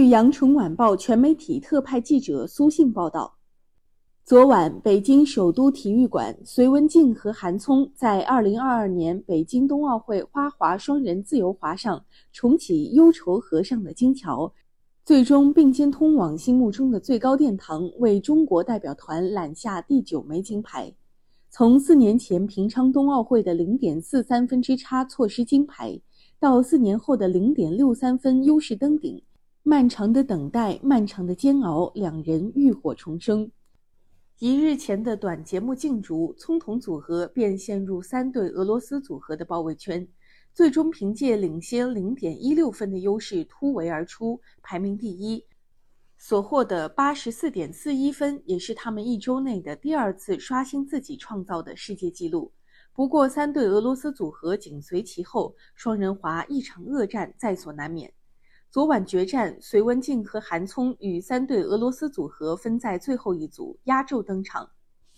据羊城晚报全媒体特派记者苏信报道，昨晚，北京首都体育馆，隋文静和韩聪在2022年北京冬奥会花滑双人自由滑上重启忧愁河上的金桥，最终并肩通往心目中的最高殿堂，为中国代表团揽下第九枚金牌。从四年前平昌冬奥会的零点四三分之差错失金牌，到四年后的零点六三分优势登顶。漫长的等待，漫长的煎熬，两人浴火重生。一日前的短节目竞逐，葱桶组合便陷入三对俄罗斯组合的包围圈，最终凭借领先零点一六分的优势突围而出，排名第一，所获的八十四点四一分也是他们一周内的第二次刷新自己创造的世界纪录。不过，三对俄罗斯组合紧随其后，双人滑一场恶战在所难免。昨晚决战，隋文静和韩聪与三对俄罗斯组合分在最后一组压轴登场。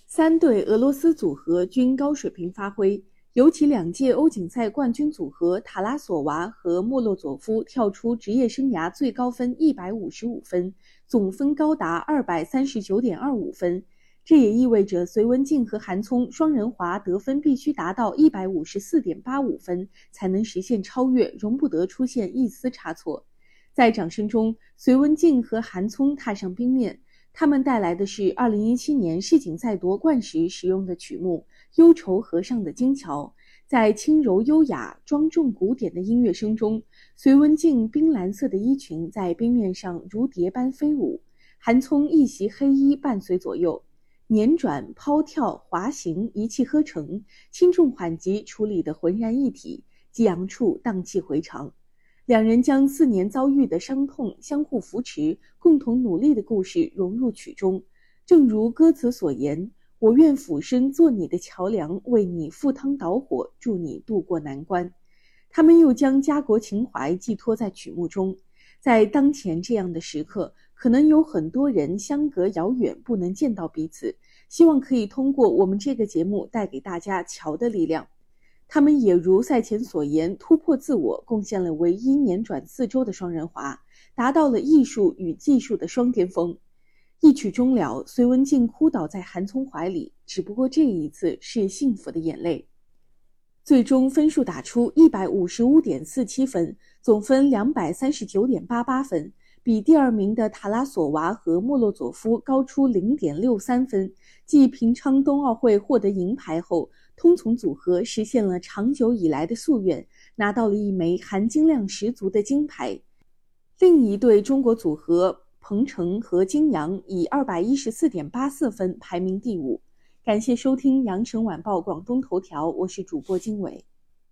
三对俄罗斯组合均高水平发挥，尤其两届欧锦赛冠军组合塔拉索娃和莫洛佐夫跳出职业生涯最高分一百五十五分，总分高达二百三十九点二五分。这也意味着隋文静和韩聪双人滑得分必须达到一百五十四点八五分，才能实现超越，容不得出现一丝差错。在掌声中，隋文静和韩聪踏上冰面。他们带来的是2017年世锦赛夺冠时使用的曲目《忧愁河上的金桥》。在轻柔优雅、庄重古典的音乐声中，隋文静冰蓝色的衣裙在冰面上如蝶般飞舞，韩聪一袭黑衣伴随左右，捻转、抛跳、滑行一气呵成，轻重缓急处理得浑然一体，激昂处荡气回肠。两人将四年遭遇的伤痛、相互扶持、共同努力的故事融入曲中，正如歌词所言：“我愿俯身做你的桥梁，为你赴汤蹈火，助你渡过难关。”他们又将家国情怀寄托在曲目中。在当前这样的时刻，可能有很多人相隔遥远，不能见到彼此。希望可以通过我们这个节目，带给大家桥的力量。他们也如赛前所言，突破自我，贡献了唯一年转四周的双人滑，达到了艺术与技术的双巅峰。一曲终了，隋文静哭倒在韩聪怀里，只不过这一次是幸福的眼泪。最终分数打出一百五十五点四七分，总分两百三十九点八八分，比第二名的塔拉索娃和莫洛佐夫高出零点六三分。继平昌冬奥会获得银牌后。通从组合实现了长久以来的夙愿，拿到了一枚含金量十足的金牌。另一对中国组合彭程和金阳以二百一十四点八四分排名第五。感谢收听羊城晚报广东头条，我是主播经纬。